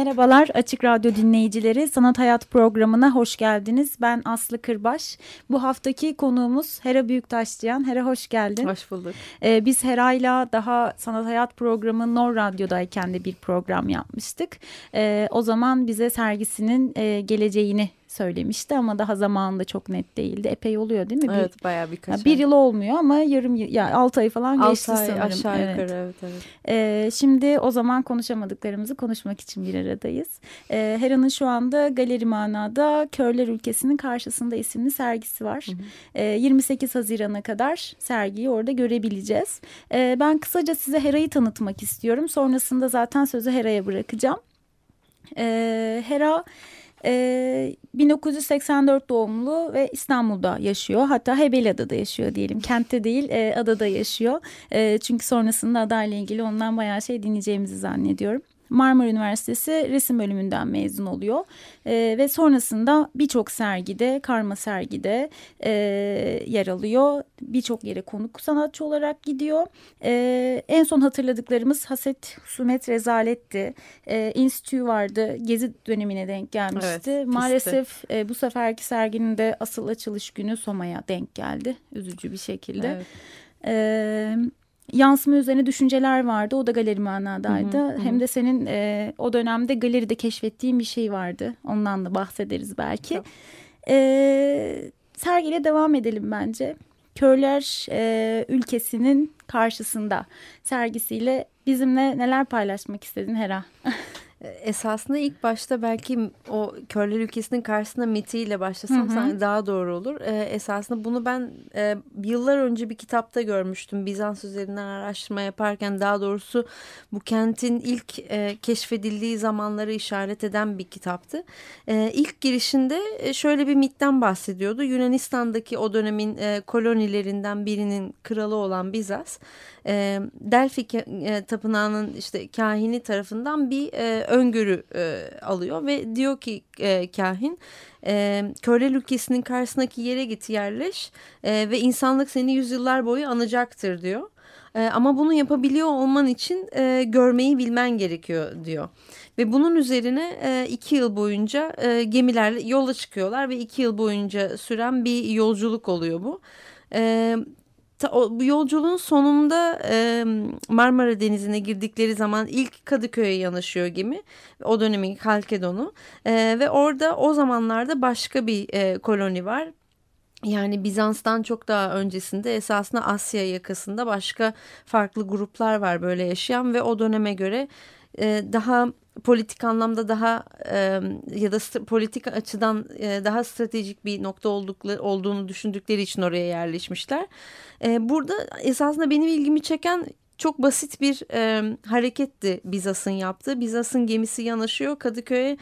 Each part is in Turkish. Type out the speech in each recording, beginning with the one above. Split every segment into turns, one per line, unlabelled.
Merhabalar Açık Radyo dinleyicileri. Sanat Hayat programına hoş geldiniz. Ben Aslı Kırbaş. Bu haftaki konuğumuz Hera Büyüktaşçıyan. Hera hoş geldin.
Hoş bulduk.
E, biz Hera'yla daha Sanat Hayat programı Nor Radyo'dayken de bir program yapmıştık. E, o zaman bize sergisinin e, geleceğini söylemişti ama daha zamanında çok net değildi. Epey oluyor değil mi?
Evet bir, bayağı birkaç
Bir yıl olmuyor ama yarım ya yani 6 ay falan geçti
ay,
sanırım.
aşağı evet. yukarı evet. evet.
Ee, şimdi o zaman konuşamadıklarımızı konuşmak için bir aradayız. Ee, Hera'nın şu anda Galeri Mana'da Körler Ülkesi'nin karşısında isimli sergisi var. Hı hı. Ee, 28 Haziran'a kadar sergiyi orada görebileceğiz. Ee, ben kısaca size Hera'yı tanıtmak istiyorum. Sonrasında zaten sözü Hera'ya bırakacağım. Ee, Hera... Ee, 1984 doğumlu ve İstanbul'da yaşıyor. Hatta Heybeliada'da yaşıyor diyelim. Kentte değil e, adada yaşıyor. E, çünkü sonrasında adayla ilgili ondan bayağı şey dinleyeceğimizi zannediyorum. Marmara Üniversitesi resim bölümünden mezun oluyor. E, ve sonrasında birçok sergide, karma sergide e, yer alıyor. Birçok yere konuk sanatçı olarak gidiyor. E, en son hatırladıklarımız Haset Sumet Rezalet'ti. E, İnstitü vardı. Gezi dönemine denk gelmişti. Evet, Maalesef e, bu seferki serginin de asıl açılış günü Soma'ya denk geldi. Üzücü bir şekilde. Evet. E, yansıma üzerine düşünceler vardı. O da galeri manadaydı. Hı hı, Hem de senin e, o dönemde galeride keşfettiğin bir şey vardı. Ondan da bahsederiz belki. Tamam. E, sergiyle devam edelim bence. Körler e, ülkesinin karşısında sergisiyle bizimle neler paylaşmak istedin Hera?
Esasında ilk başta belki o körler ülkesinin karşısında mitiyle başlasam hı hı. daha doğru olur. Ee, esasında bunu ben e, yıllar önce bir kitapta görmüştüm. Bizans üzerinden araştırma yaparken daha doğrusu bu kentin ilk e, keşfedildiği zamanları işaret eden bir kitaptı. E, ilk girişinde e, şöyle bir mitten bahsediyordu. Yunanistan'daki o dönemin e, kolonilerinden birinin kralı olan Bizans e, Delphi e, tapınağının işte kahini tarafından bir e, öngörü e, alıyor ve diyor ki e, kahin e, Körel ülkesinin karşısındaki yere git yerleş e, ve insanlık seni yüzyıllar boyu anacaktır diyor. E, ama bunu yapabiliyor olman için e, görmeyi bilmen gerekiyor diyor. Ve bunun üzerine e, iki yıl boyunca e, gemilerle yola çıkıyorlar ve iki yıl boyunca süren bir yolculuk oluyor bu. E, bu yolculuğun sonunda e, Marmara Denizi'ne girdikleri zaman ilk Kadıköy'e yanaşıyor gemi. O dönemin Halkedon'u. E, ve orada o zamanlarda başka bir e, koloni var. Yani Bizans'tan çok daha öncesinde esasında Asya yakasında başka farklı gruplar var böyle yaşayan ve o döneme göre e, daha politik anlamda daha e, ya da politik açıdan e, daha stratejik bir nokta oldukları, olduğunu düşündükleri için oraya yerleşmişler. E, burada esasında benim ilgimi çeken çok basit bir e, hareketti Bizas'ın yaptığı. Bizas'ın gemisi yanaşıyor Kadıköy'e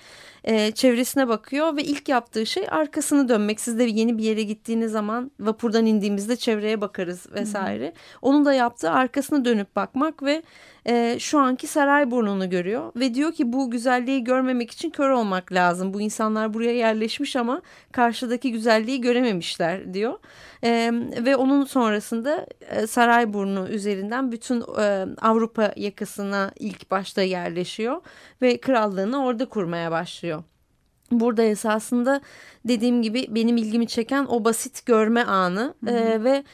e, çevresine bakıyor ve ilk yaptığı şey arkasını dönmek. Siz de yeni bir yere gittiğiniz zaman vapurdan indiğimizde çevreye bakarız vesaire. Hı hı. Onun da yaptığı arkasını dönüp bakmak ve e, şu anki saray burnunu görüyor ve diyor ki bu güzelliği görmemek için kör olmak lazım. Bu insanlar buraya yerleşmiş ama karşıdaki güzelliği görememişler diyor. E, ve onun sonrasında e, saray burnu üzerinden bütün e, Avrupa yakasına ilk başta yerleşiyor ve krallığını orada kurmaya başlıyor. Burada esasında dediğim gibi benim ilgimi çeken o basit görme anı hı hı. E, ve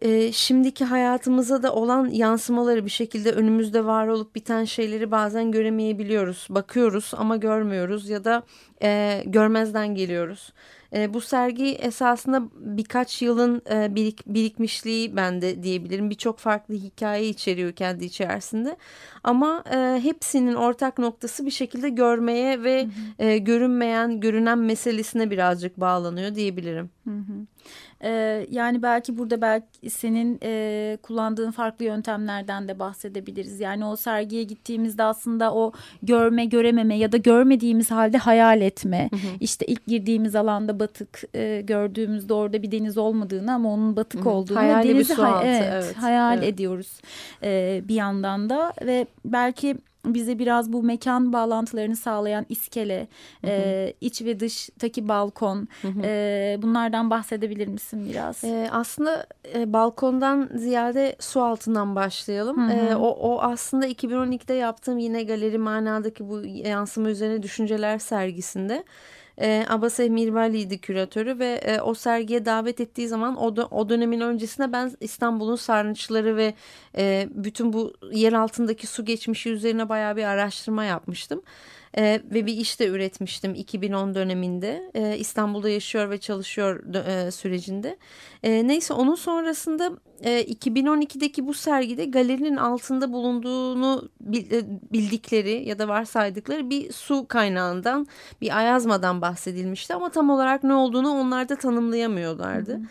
e, şimdiki hayatımıza da olan yansımaları bir şekilde önümüzde var olup biten şeyleri bazen göremeyebiliyoruz. Bakıyoruz ama görmüyoruz ya da e, görmezden geliyoruz. E, bu sergi esasında birkaç yılın e, birik, birikmişliği bende diyebilirim. Birçok farklı hikaye içeriyor kendi içerisinde. Ama e, hepsinin ortak noktası bir şekilde görmeye ve hı hı. E, görünmeyen, görünen meselesine birazcık bağlanıyor diyebilirim. Hı hı.
Ee, yani belki burada belki senin e, kullandığın farklı yöntemlerden de bahsedebiliriz. Yani o sergiye gittiğimizde aslında o görme, görememe ya da görmediğimiz halde hayal etme. Hı hı. İşte ilk girdiğimiz alanda batık e, gördüğümüzde orada bir deniz olmadığını ama onun batık hı hı. olduğunu
Hayali
denizi
bir su altı,
evet,
evet,
hayal
evet.
ediyoruz e, bir yandan da ve belki bize biraz bu mekan bağlantılarını sağlayan iskele, hı hı. E, iç ve dıştaki balkon hı hı. E, bunlardan bahsedebilir misin biraz?
E, aslında e, balkondan ziyade su altından başlayalım. Hı hı. E, o, o aslında 2012'de yaptığım yine galeri manadaki bu yansıma üzerine düşünceler sergisinde. E, Abbas Mirvali'ydi küratörü ve e, o sergiye davet ettiği zaman o, da, o dönemin öncesinde ben İstanbul'un sarnıçları ve e, bütün bu yer altındaki su geçmişi üzerine bayağı bir araştırma yapmıştım. E, ve bir iş de üretmiştim 2010 döneminde e, İstanbul'da yaşıyor ve çalışıyor e, sürecinde. E, neyse onun sonrasında e, 2012'deki bu sergide galerinin altında bulunduğunu bildikleri ya da varsaydıkları bir su kaynağından bir ayazmadan bahsedilmişti ama tam olarak ne olduğunu onlar da tanımlayamıyorlardı. Hı hı.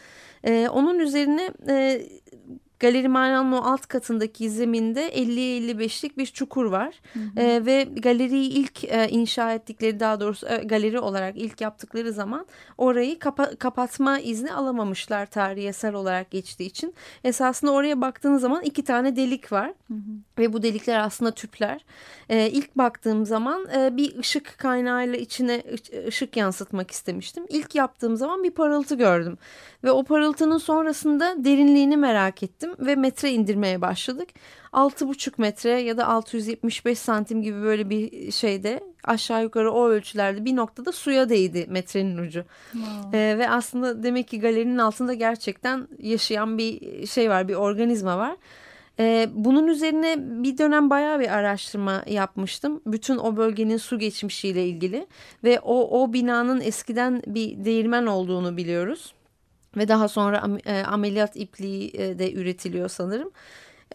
E, onun üzerine e, Galeri o alt katındaki zeminde 50-55'lik bir çukur var. Hı hı. E, ve galeriyi ilk e, inşa ettikleri daha doğrusu e, galeri olarak ilk yaptıkları zaman orayı kapa kapatma izni alamamışlar tarihi eser olarak geçtiği için. Esasında oraya baktığınız zaman iki tane delik var. Hı hı. Ve bu delikler aslında tüpler. E, ilk baktığım zaman e, bir ışık kaynağıyla içine ışık yansıtmak istemiştim. İlk yaptığım zaman bir parıltı gördüm. Ve o parıltının sonrasında derinliğini merak ettim ve metre indirmeye başladık. 6,5 metre ya da 675 santim gibi böyle bir şeyde aşağı yukarı o ölçülerde bir noktada suya değdi metrenin ucu. Wow. Ee, ve aslında demek ki galerinin altında gerçekten yaşayan bir şey var bir organizma var. Ee, bunun üzerine bir dönem bayağı bir araştırma yapmıştım. Bütün o bölgenin su geçmişiyle ilgili ve o, o binanın eskiden bir değirmen olduğunu biliyoruz. Ve daha sonra e, ameliyat ipliği e, de üretiliyor sanırım.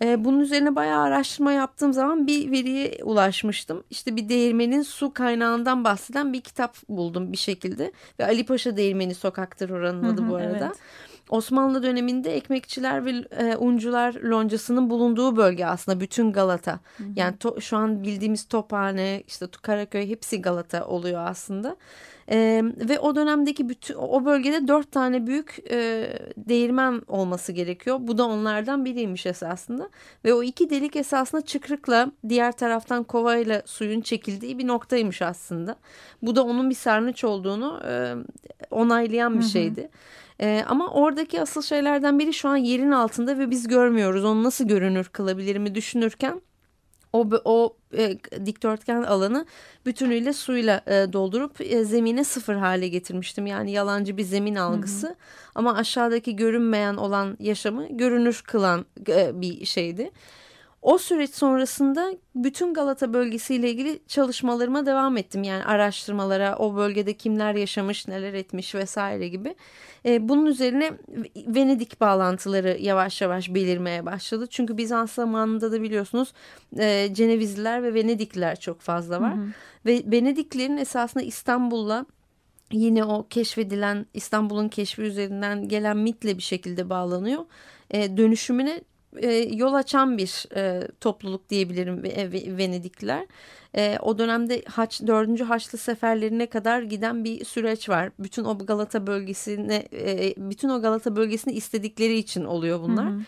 E, bunun üzerine bayağı araştırma yaptığım zaman bir veriye ulaşmıştım. İşte bir değirmenin su kaynağından bahseden bir kitap buldum bir şekilde. Ve Ali Paşa Değirmeni Sokaktır oranın adı bu arada. Evet. Osmanlı döneminde ekmekçiler ve e, uncular loncasının bulunduğu bölge aslında bütün Galata. Hı hı. Yani to, şu an bildiğimiz Tophane, işte Karaköy hepsi Galata oluyor aslında. E, ve o dönemdeki bütün o bölgede dört tane büyük e, değirmen olması gerekiyor. Bu da onlardan biriymiş esasında. Ve o iki delik esasında çıkrıkla diğer taraftan kovayla suyun çekildiği bir noktaymış aslında. Bu da onun bir sarnıç olduğunu e, onaylayan bir şeydi. Hı hı. E, ama oradaki asıl şeylerden biri şu an yerin altında ve biz görmüyoruz. Onu nasıl görünür kılabilir düşünürken o, o e, dikdörtgen alanı bütünüyle suyla e, doldurup e, zemine sıfır hale getirmiştim. Yani yalancı bir zemin algısı hı hı. ama aşağıdaki görünmeyen olan yaşamı görünür kılan e, bir şeydi. O süreç sonrasında bütün Galata bölgesiyle ilgili çalışmalarıma devam ettim. Yani araştırmalara, o bölgede kimler yaşamış, neler etmiş vesaire gibi. E, bunun üzerine Venedik bağlantıları yavaş yavaş belirmeye başladı. Çünkü Bizans zamanında da biliyorsunuz e, Cenevizliler ve Venedikliler çok fazla var. Hı hı. Ve Venediklilerin esasında İstanbul'la yine o keşfedilen İstanbul'un keşfi üzerinden gelen mitle bir şekilde bağlanıyor. E, dönüşümüne e, yol açan bir e, topluluk diyebilirim e, Venedikliler. E, o dönemde Haç, 4. Haçlı seferlerine kadar giden bir süreç var. Bütün o Galata bölgesine, e, bütün o Galata bölgesini istedikleri için oluyor bunlar. Hı hı.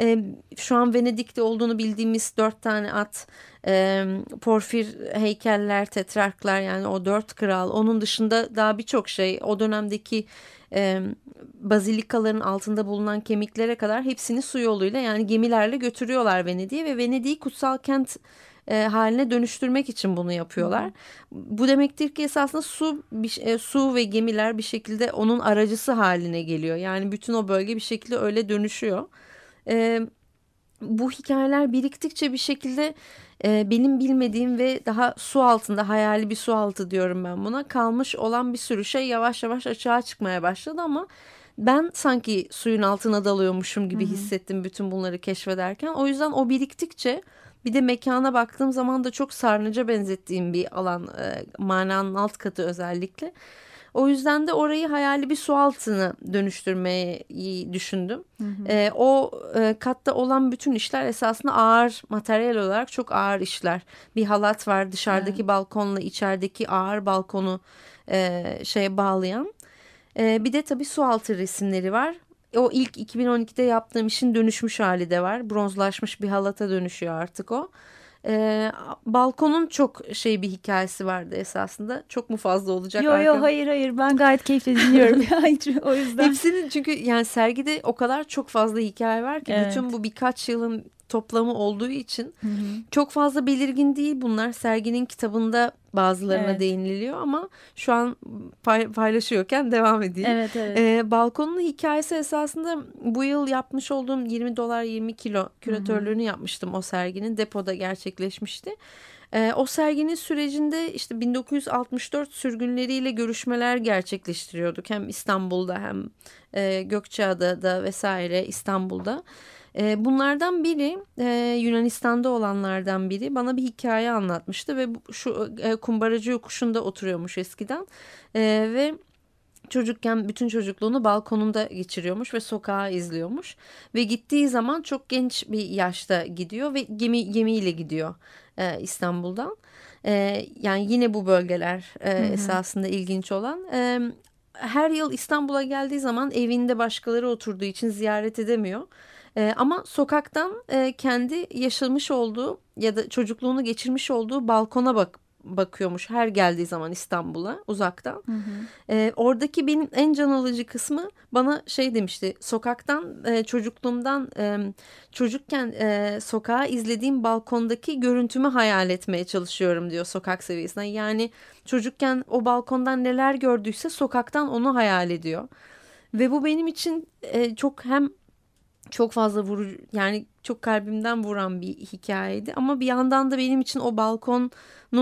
E, şu an Venedik'te olduğunu bildiğimiz dört tane at, e, porfir heykeller, tetrarklar yani o dört kral. Onun dışında daha birçok şey o dönemdeki e, bazilikaların altında bulunan kemiklere kadar hepsini su yoluyla yani gemilerle götürüyorlar Venedik'e ve Venedik'i kutsal kent e, haline dönüştürmek için bunu yapıyorlar. Hı. Bu demektir ki esasında su bir, e, su ve gemiler bir şekilde onun aracısı haline geliyor. Yani bütün o bölge bir şekilde öyle dönüşüyor. E, bu hikayeler biriktikçe bir şekilde e, benim bilmediğim ve daha su altında hayali bir su altı diyorum ben buna kalmış olan bir sürü şey yavaş yavaş açığa çıkmaya başladı ama ben sanki suyun altına dalıyormuşum gibi Hı -hı. hissettim bütün bunları keşfederken. O yüzden o biriktikçe bir de mekana baktığım zaman da çok sarnıca benzettiğim bir alan e, mananın alt katı özellikle. O yüzden de orayı hayali bir su altına dönüştürmeyi düşündüm. Hı hı. E, o e, katta olan bütün işler esasında ağır materyal olarak çok ağır işler. Bir halat var dışarıdaki evet. balkonla içerideki ağır balkonu e, şeye bağlayan. E, bir de tabii su altı resimleri var. O ilk 2012'de yaptığım işin dönüşmüş hali de var. Bronzlaşmış bir halata dönüşüyor artık o. Ee, balkonun çok şey bir hikayesi vardı esasında. Çok mu fazla olacak?
Yok yok hayır hayır ben gayet keyifle dinliyorum. o yüzden.
Hepsinin çünkü yani sergide o kadar çok fazla hikaye var ki evet. bütün bu birkaç yılın toplamı olduğu için hı hı. çok fazla belirgin değil bunlar. Serginin kitabında bazılarına evet. değiniliyor ama şu an pay paylaşıyorken devam edeyim.
Evet, evet.
Ee, balkonun hikayesi esasında bu yıl yapmış olduğum 20 dolar 20 kilo küratörlüğünü hı hı. yapmıştım o serginin depoda gerçekleşmişti. E, o serginin sürecinde işte 1964 sürgünleriyle görüşmeler gerçekleştiriyorduk. Hem İstanbul'da hem e, Gökçeada'da vesaire İstanbul'da. E, bunlardan biri e, Yunanistan'da olanlardan biri bana bir hikaye anlatmıştı ve şu e, kumbaracı yokuşunda oturuyormuş eskiden e, ve çocukken bütün çocukluğunu balkonunda geçiriyormuş ve sokağa izliyormuş ve gittiği zaman çok genç bir yaşta gidiyor ve gemi gemiyle gidiyor e, İstanbul'dan. E, yani yine bu bölgeler e, hı hı. esasında ilginç olan. E, her yıl İstanbul'a geldiği zaman evinde başkaları oturduğu için ziyaret edemiyor. E, ama sokaktan e, kendi yaşamış olduğu ya da çocukluğunu geçirmiş olduğu balkona bak bakıyormuş her geldiği zaman İstanbul'a uzaktan. Hı hı. E, oradaki benim en can alıcı kısmı bana şey demişti. Sokaktan e, çocukluğumdan e, çocukken e, sokağa izlediğim balkondaki görüntümü hayal etmeye çalışıyorum diyor sokak seviyesinden. Yani çocukken o balkondan neler gördüyse sokaktan onu hayal ediyor. Ve bu benim için e, çok hem çok fazla vurucu yani çok kalbimden vuran bir hikayeydi. Ama bir yandan da benim için o balkonun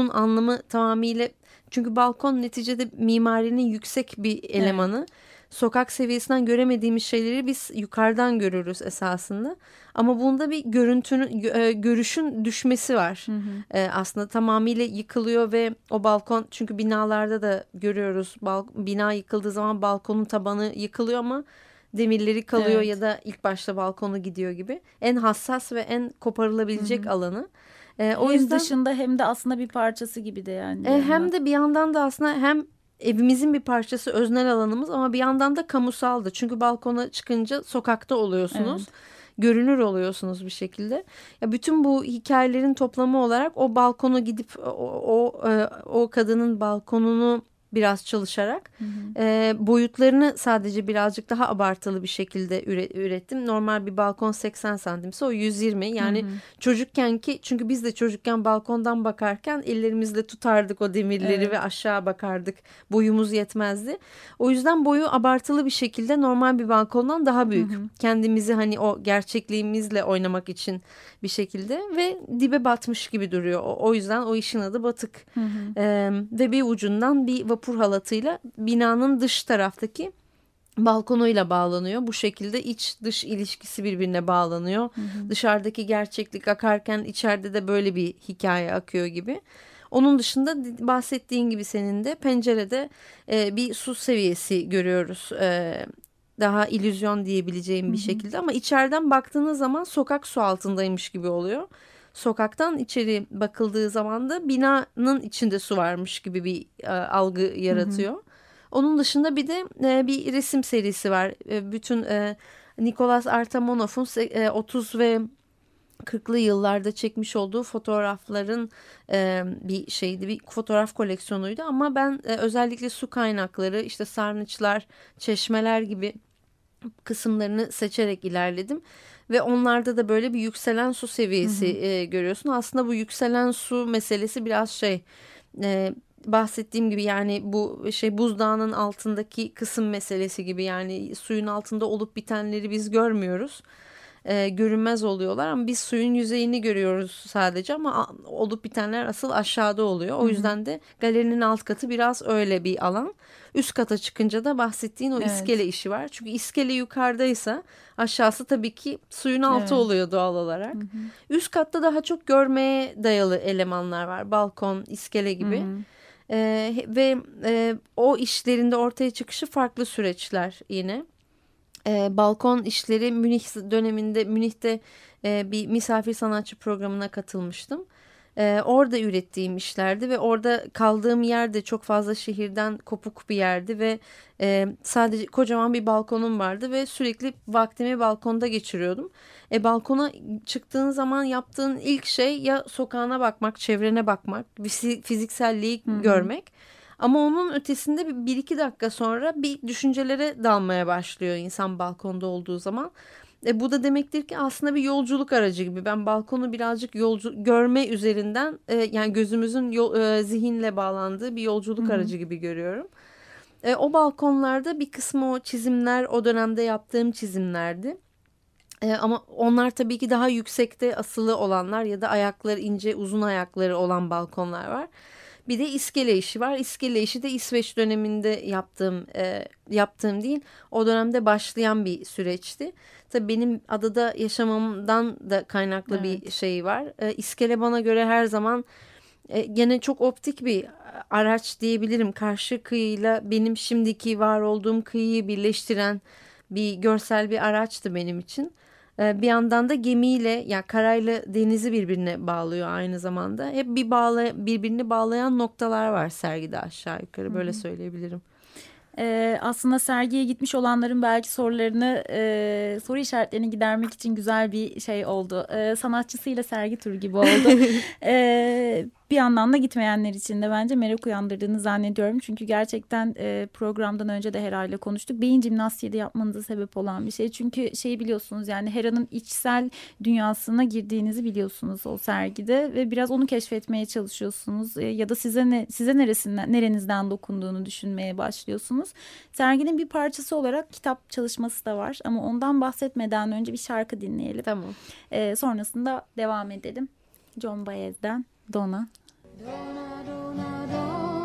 anlamı tamamıyla çünkü balkon neticede mimarinin yüksek bir elemanı. Evet. Sokak seviyesinden göremediğimiz şeyleri biz yukarıdan görürüz esasında. Ama bunda bir görüntünün e, görüşün düşmesi var. Hı hı. E, aslında tamamıyla yıkılıyor ve o balkon çünkü binalarda da görüyoruz. Bina yıkıldığı zaman balkonun tabanı yıkılıyor ama demirleri kalıyor evet. ya da ilk başta balkonu gidiyor gibi. En hassas ve en koparılabilecek Hı -hı. alanı.
E, o hem yüzden dışında hem de aslında bir parçası gibi de yani.
E, hem de bir yandan da aslında hem evimizin bir parçası öznel alanımız ama bir yandan da kamusaldı. Çünkü balkona çıkınca sokakta oluyorsunuz. Evet. Görünür oluyorsunuz bir şekilde. Ya bütün bu hikayelerin toplamı olarak o balkona gidip o, o, o, e, o kadının balkonunu biraz çalışarak hı hı. E, boyutlarını sadece birazcık daha abartılı bir şekilde ürettim. Normal bir balkon 80 santimse o 120 yani hı hı. çocukken ki çünkü biz de çocukken balkondan bakarken ellerimizle tutardık o demirleri evet. ve aşağı bakardık boyumuz yetmezdi. O yüzden boyu abartılı bir şekilde normal bir balkondan daha büyük. Hı hı. Kendimizi hani o gerçekliğimizle oynamak için bir şekilde ve dibe batmış gibi duruyor. O, o yüzden o işin adı batık. Hı hı. E, ve bir ucundan bir vapur halatıyla binanın dış taraftaki balkonuyla bağlanıyor. Bu şekilde iç dış ilişkisi birbirine bağlanıyor. Hı hı. Dışarıdaki gerçeklik akarken içeride de böyle bir hikaye akıyor gibi. Onun dışında bahsettiğin gibi senin de pencerede e, bir su seviyesi görüyoruz. E, daha illüzyon diyebileceğim bir hı hı. şekilde ama içeriden baktığınız zaman sokak su altındaymış gibi oluyor sokaktan içeri bakıldığı zaman da binanın içinde su varmış gibi bir e, algı yaratıyor. Hı hı. Onun dışında bir de e, bir resim serisi var. E, bütün e, Nicolas Artamonov'un e, 30 ve 40'lı yıllarda çekmiş olduğu fotoğrafların e, bir şeydi bir fotoğraf koleksiyonuydu ama ben e, özellikle su kaynakları işte sarnıçlar çeşmeler gibi kısımlarını seçerek ilerledim ve onlarda da böyle bir yükselen su seviyesi hı hı. E, görüyorsun. Aslında bu yükselen su meselesi biraz şey e, bahsettiğim gibi yani bu şey buzdağının altındaki kısım meselesi gibi yani suyun altında olup bitenleri biz görmüyoruz. E, görünmez oluyorlar ama biz suyun yüzeyini görüyoruz sadece ama olup bitenler asıl aşağıda oluyor. O yüzden de galerinin alt katı biraz öyle bir alan. Üst kata çıkınca da bahsettiğin o evet. iskele işi var. Çünkü iskele yukarıdaysa aşağısı tabii ki suyun altı evet. oluyor doğal olarak. Hı hı. Üst katta daha çok görmeye dayalı elemanlar var. Balkon, iskele gibi. Hı hı. E, ve e, o işlerinde ortaya çıkışı farklı süreçler yine. E, balkon işleri Münih döneminde Münih'te e, bir misafir sanatçı programına katılmıştım. E, orada ürettiğim işlerdi ve orada kaldığım yer de çok fazla şehirden kopuk bir yerdi ve e, sadece kocaman bir balkonum vardı ve sürekli vaktimi balkonda geçiriyordum. E, balkona çıktığın zaman yaptığın ilk şey ya sokağına bakmak, çevrene bakmak, fizikselliği Hı -hı. görmek. Ama onun ötesinde bir iki dakika sonra bir düşüncelere dalmaya başlıyor insan balkonda olduğu zaman. E, bu da demektir ki aslında bir yolculuk aracı gibi. Ben balkonu birazcık yolcu görme üzerinden e, yani gözümüzün yol, e, zihinle bağlandığı bir yolculuk Hı -hı. aracı gibi görüyorum. E, o balkonlarda bir kısmı o çizimler o dönemde yaptığım çizimlerdi. E, ama onlar tabii ki daha yüksekte asılı olanlar ya da ayakları ince uzun ayakları olan balkonlar var. Bir de iskele işi var. İskele işi de İsveç döneminde yaptığım e, yaptığım değil o dönemde başlayan bir süreçti. Tabii benim adada yaşamamdan da kaynaklı evet. bir şey var. E, iskele bana göre her zaman e, gene çok optik bir araç diyebilirim. Karşı kıyıyla benim şimdiki var olduğum kıyıyı birleştiren bir görsel bir araçtı benim için. E, bir yandan da gemiyle ya yani karayla denizi birbirine bağlıyor aynı zamanda. Hep bir bağla birbirini bağlayan noktalar var sergide aşağı yukarı böyle Hı -hı. söyleyebilirim
e, aslında sergiye gitmiş olanların belki sorularını e, soru işaretlerini gidermek için güzel bir şey oldu. E, sanatçısıyla sergi turu gibi oldu. e, bir yandan da gitmeyenler için de bence merak uyandırdığını zannediyorum. Çünkü gerçekten e, programdan önce de Hera'yla konuştuk. Beyin jimnastiği de yapmanıza sebep olan bir şey. Çünkü şeyi biliyorsunuz yani Hera'nın içsel dünyasına girdiğinizi biliyorsunuz o sergide ve biraz onu keşfetmeye çalışıyorsunuz. E, ya da size ne size neresinden nerenizden dokunduğunu düşünmeye başlıyorsunuz. Serginin bir parçası olarak kitap çalışması da var ama ondan bahsetmeden önce bir şarkı dinleyelim.
Tamam.
E, sonrasında devam edelim. John Baez'den
Donna. Donna, Donna, Donna.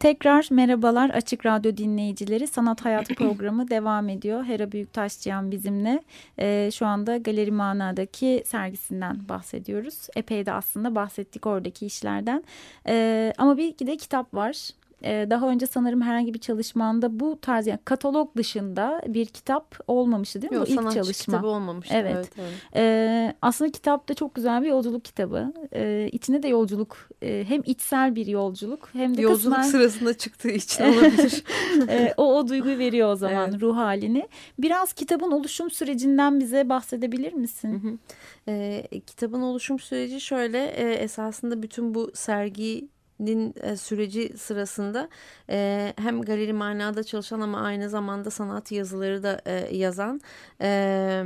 Tekrar merhabalar Açık Radyo dinleyicileri. Sanat Hayat programı devam ediyor. Hera Büyüktaşçıyan bizimle. Ee, şu anda Galeri Mana'daki sergisinden bahsediyoruz. Epey de aslında bahsettik oradaki işlerden. Ee, ama bir de kitap var. E, daha önce sanırım herhangi bir çalışmanda bu tarz yani katalog dışında bir kitap olmamıştı değil mi?
Yok,
bu ilk çalışma.
kitabı olmamıştı.
Evet.
Evet. evet.
Ee, aslında kitap da çok güzel bir yolculuk kitabı. Ee, içinde de yolculuk e, hem içsel bir yolculuk hem de
Yolculuk
kısmen
sırasında çıktığı için olabilir.
e, o o duyguyu veriyor o zaman
Evet.
ruh halini. Biraz kitabın oluşum sürecinden bize bahsedebilir misin?
E, kitabın oluşum süreci şöyle e, esasında bütün bu serginin e, süreci sırasında e, hem galeri manada çalışan ama aynı zamanda sanat yazıları da e, yazan e,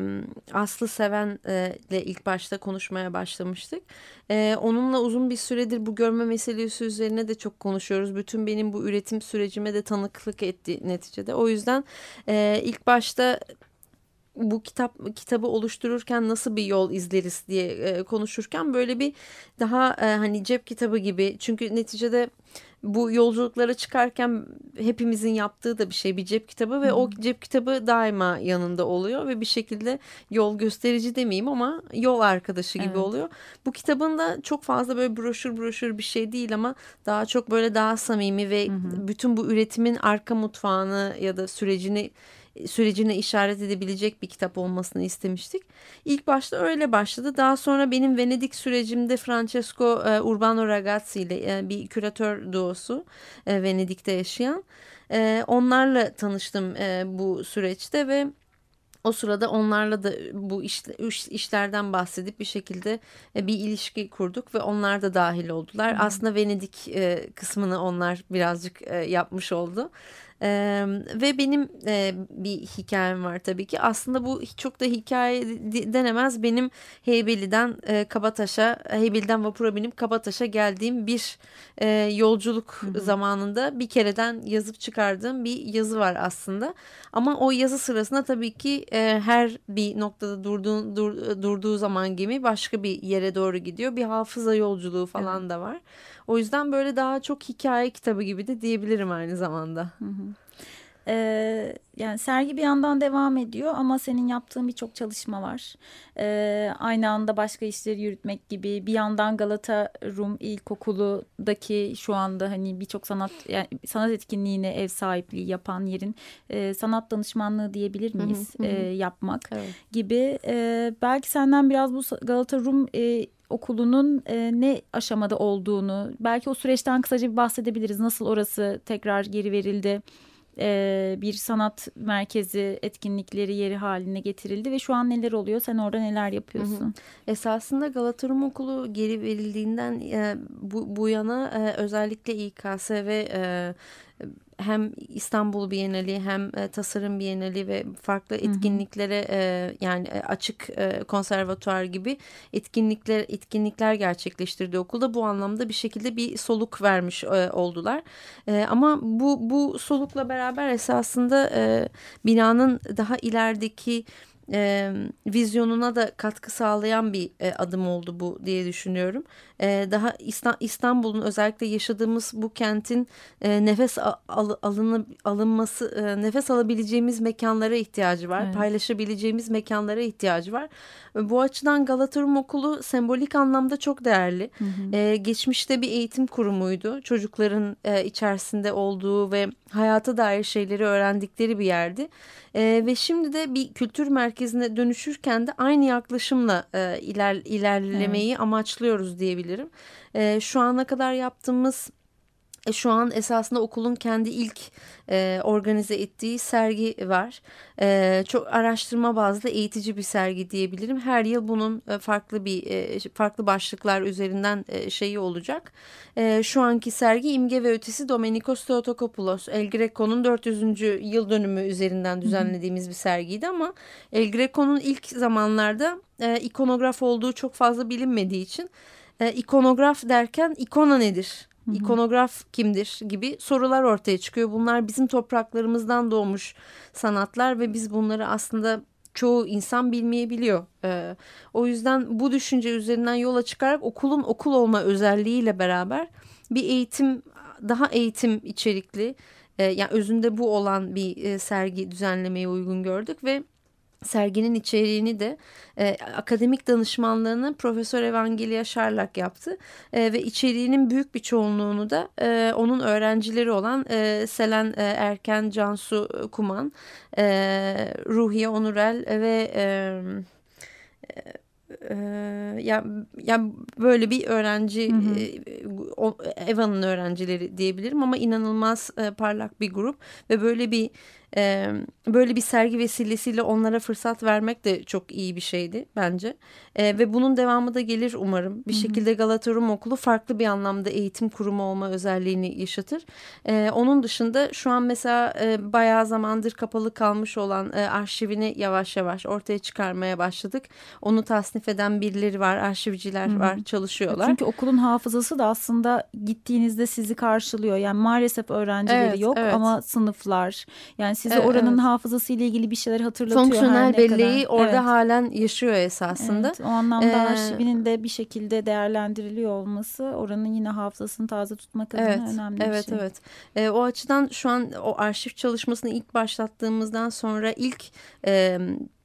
Aslı Seven e, ile ilk başta konuşmaya başlamıştık. E, onunla uzun bir süredir bu görme meselesi üzerine de çok konuşuyoruz. Bütün benim bu üretim sürecime de tanıklık etti neticede. O yüzden e, ilk başta bu kitap kitabı oluştururken nasıl bir yol izleriz diye e, konuşurken böyle bir daha e, hani cep kitabı gibi çünkü neticede bu yolculuklara çıkarken hepimizin yaptığı da bir şey bir cep kitabı ve o cep kitabı daima yanında oluyor ve bir şekilde yol gösterici demeyeyim ama yol arkadaşı gibi
Evet.
oluyor. Bu kitabın da çok fazla böyle broşür broşür bir şey değil ama daha çok böyle daha samimi ve bütün bu üretimin arka mutfağını ya da sürecini sürecine işaret edebilecek bir kitap olmasını istemiştik. İlk başta öyle başladı. Daha sonra benim Venedik sürecimde Francesco e, Urbano Ragazzi ile e, bir küratör duosu e, Venedik'te yaşayan. E, onlarla tanıştım e, bu süreçte ve o sırada onlarla da bu iş, iş- işlerden bahsedip bir şekilde e, bir ilişki kurduk ve onlar da dahil oldular. Aslında Venedik e, kısmını onlar birazcık e, yapmış oldu. Ee, ve benim e, bir hikayem var tabii ki. Aslında bu çok da hikaye de- denemez. Benim Heybeli'den e, Kabataş'a, Heybeli'den vapura binip Kabataş'a geldiğim bir e, yolculuk zamanında bir kereden yazıp çıkardığım bir yazı var aslında. Ama o yazı sırasında tabii ki e, her bir noktada durduğu, dur- durduğu zaman gemi başka bir yere doğru gidiyor. Bir hafıza yolculuğu falan da var. O yüzden böyle daha çok hikaye kitabı gibi de diyebilirim aynı zamanda.
Ee, yani sergi bir yandan devam ediyor ama senin yaptığın birçok çalışma var. Ee, aynı anda başka işleri yürütmek gibi bir yandan Galata Rum İlkokulu'daki şu anda hani birçok sanat yani sanat etkinliğine ev sahipliği yapan yerin e, sanat danışmanlığı diyebilir miyiz
hı hı.
e, yapmak
Evet.
gibi. E, belki senden biraz bu Galata Rum e, okulunun e, ne aşamada olduğunu belki o süreçten kısaca bir bahsedebiliriz. Nasıl orası tekrar geri verildi? E, bir sanat merkezi etkinlikleri yeri haline getirildi ve şu an neler oluyor? Sen orada neler yapıyorsun?
Esasında Galata Rum Okulu geri verildiğinden e, bu, bu yana e, özellikle İKS ve hem İstanbul Bienali hem e, Tasarım Bienali ve farklı etkinliklere e, yani e, açık e, konservatuar gibi etkinlikler etkinlikler gerçekleştirdi okulda. Bu anlamda bir şekilde bir soluk vermiş e, oldular. E, ama bu bu solukla beraber esasında e, binanın daha ilerideki e, vizyonuna da katkı sağlayan bir e, adım oldu bu diye düşünüyorum. E, daha İsta- İstanbul'un özellikle yaşadığımız bu kentin e, nefes al- alını- alınması, e, nefes alabileceğimiz mekanlara ihtiyacı var.
Evet.
Paylaşabileceğimiz mekanlara ihtiyacı var. E, Bu açıdan Galata Rum Okulu sembolik anlamda çok değerli. E, geçmişte bir eğitim kurumuydu. Çocukların e, içerisinde olduğu ve hayata dair şeyleri öğrendikleri bir yerdi. E, ve şimdi de bir kültür merkezine dönüşürken de aynı yaklaşımla e, iler, ilerlemeyi amaçlıyoruz diyebilirim. E, şu ana kadar yaptığımız e, şu an esasında okulun kendi ilk e, organize ettiği sergi var. E, çok araştırma bazlı eğitici bir sergi diyebilirim. Her yıl bunun e, farklı bir e, farklı başlıklar üzerinden e, şeyi olacak. E, şu anki sergi İmge ve Ötesi Domenikos Theotokopoulos El Greco'nun 400. yıl dönümü üzerinden düzenlediğimiz bir sergiydi ama El Greco'nun ilk zamanlarda e, ikonograf olduğu çok fazla bilinmediği için e, ikonograf derken ikona nedir? İkonograf kimdir gibi sorular ortaya çıkıyor. Bunlar bizim topraklarımızdan doğmuş sanatlar ve biz bunları aslında çoğu insan bilmeyebiliyor. Ee, o yüzden bu düşünce üzerinden yola çıkarak okulun okul olma özelliğiyle beraber bir eğitim daha eğitim içerikli e, yani özünde bu olan bir e, sergi düzenlemeye uygun gördük ve serginin içeriğini de e, akademik danışmanlığını Profesör Evangelia Sharlak yaptı e, ve içeriğinin büyük bir çoğunluğunu da e, onun öğrencileri olan e, Selen e, Erken, Cansu Kuman, e, Ruhiye Onurel ve e, e, ya ya böyle bir öğrenci
Hı hı.
e, Evan'ın öğrencileri diyebilirim ama inanılmaz e, parlak bir grup ve böyle bir e, böyle bir sergi vesilesiyle onlara fırsat vermek de çok iyi bir şeydi bence E, ve bunun devamı da gelir umarım bir şekilde Galata Rum Okulu farklı bir anlamda eğitim kurumu olma özelliğini yaşatır E, onun dışında şu an mesela e, bayağı zamandır kapalı kalmış olan e, arşivini yavaş yavaş ortaya çıkarmaya başladık onu tasnif eden birileri var arşivciler
Hı hı.
var çalışıyorlar.
Çünkü okulun hafızası da aslında gittiğinizde sizi karşılıyor. Yani maalesef öğrencileri
Evet,
yok
evet.
ama sınıflar. Yani size
Evet,
oranın
evet.
hafızası ile ilgili bir şeyler hatırlatıyor.
Fonksiyonel
ne
belleği
kadar.
orada
Evet.
halen yaşıyor esasında.
Evet, o anlamda
Ee,
arşivinin de bir şekilde değerlendiriliyor olması oranın yine hafızasını taze tutmak adına
Evet,
önemli
evet,
bir şey.
evet. Ee, o açıdan şu an o arşiv çalışmasını ilk başlattığımızdan sonra ilk e,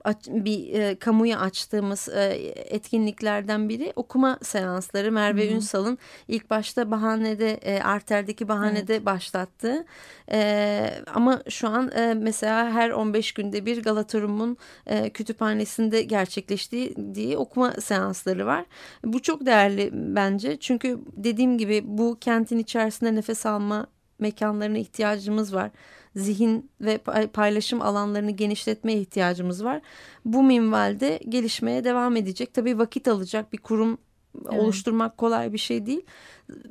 aç- bir e, kamuya açtığımız e, etkinliklerden biri okuma seansları. Merve
Hı hı.
Ünsal'ın ilk başta bahanede e, arterdeki bahanede başlattığı. E, ama şu an e, mesela her 15 günde bir Galatarum'un e, kütüphanesinde gerçekleştiği okuma seansları var. Bu çok değerli bence. Çünkü dediğim gibi bu kentin içerisinde nefes alma mekanlarına ihtiyacımız var. Zihin ve pay- paylaşım alanlarını genişletmeye ihtiyacımız var. Bu minvalde gelişmeye devam edecek. Tabii vakit alacak bir kurum
Evet.
oluşturmak kolay bir şey değil.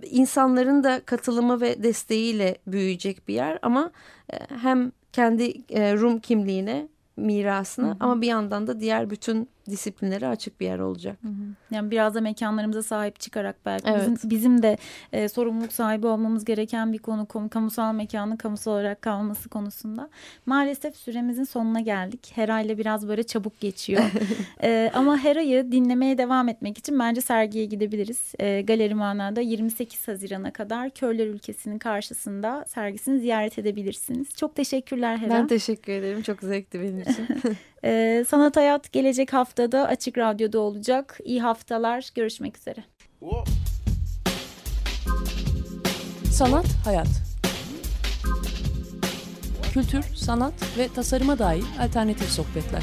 İnsanların da katılımı ve desteğiyle büyüyecek bir yer ama e, hem kendi e, Rum kimliğine, mirasına
Hı hı.
ama bir yandan da diğer bütün disiplinlere açık bir yer olacak.
Hı hı. Yani biraz da mekanlarımıza sahip çıkarak belki
Evet.
bizim, bizim de e, sorumluluk sahibi olmamız gereken bir konu kamusal mekanın kamusal olarak kalması konusunda. Maalesef süremizin sonuna geldik. Hera ile biraz böyle çabuk geçiyor. E, ama Hera'yı dinlemeye devam etmek için bence sergiye gidebiliriz. E, Galeri Mana'da 28 Haziran'a kadar Körler Ülkesi'nin karşısında sergisini ziyaret edebilirsiniz. Çok teşekkürler Hera.
Ben teşekkür ederim. Çok zevkti benim için.
E, Sanat Hayat gelecek haftada Açık Radyo'da olacak. İyi haftalar. Görüşmek üzere.
Sanat, hayat. Kültür, sanat ve tasarıma dair alternatif sohbetler.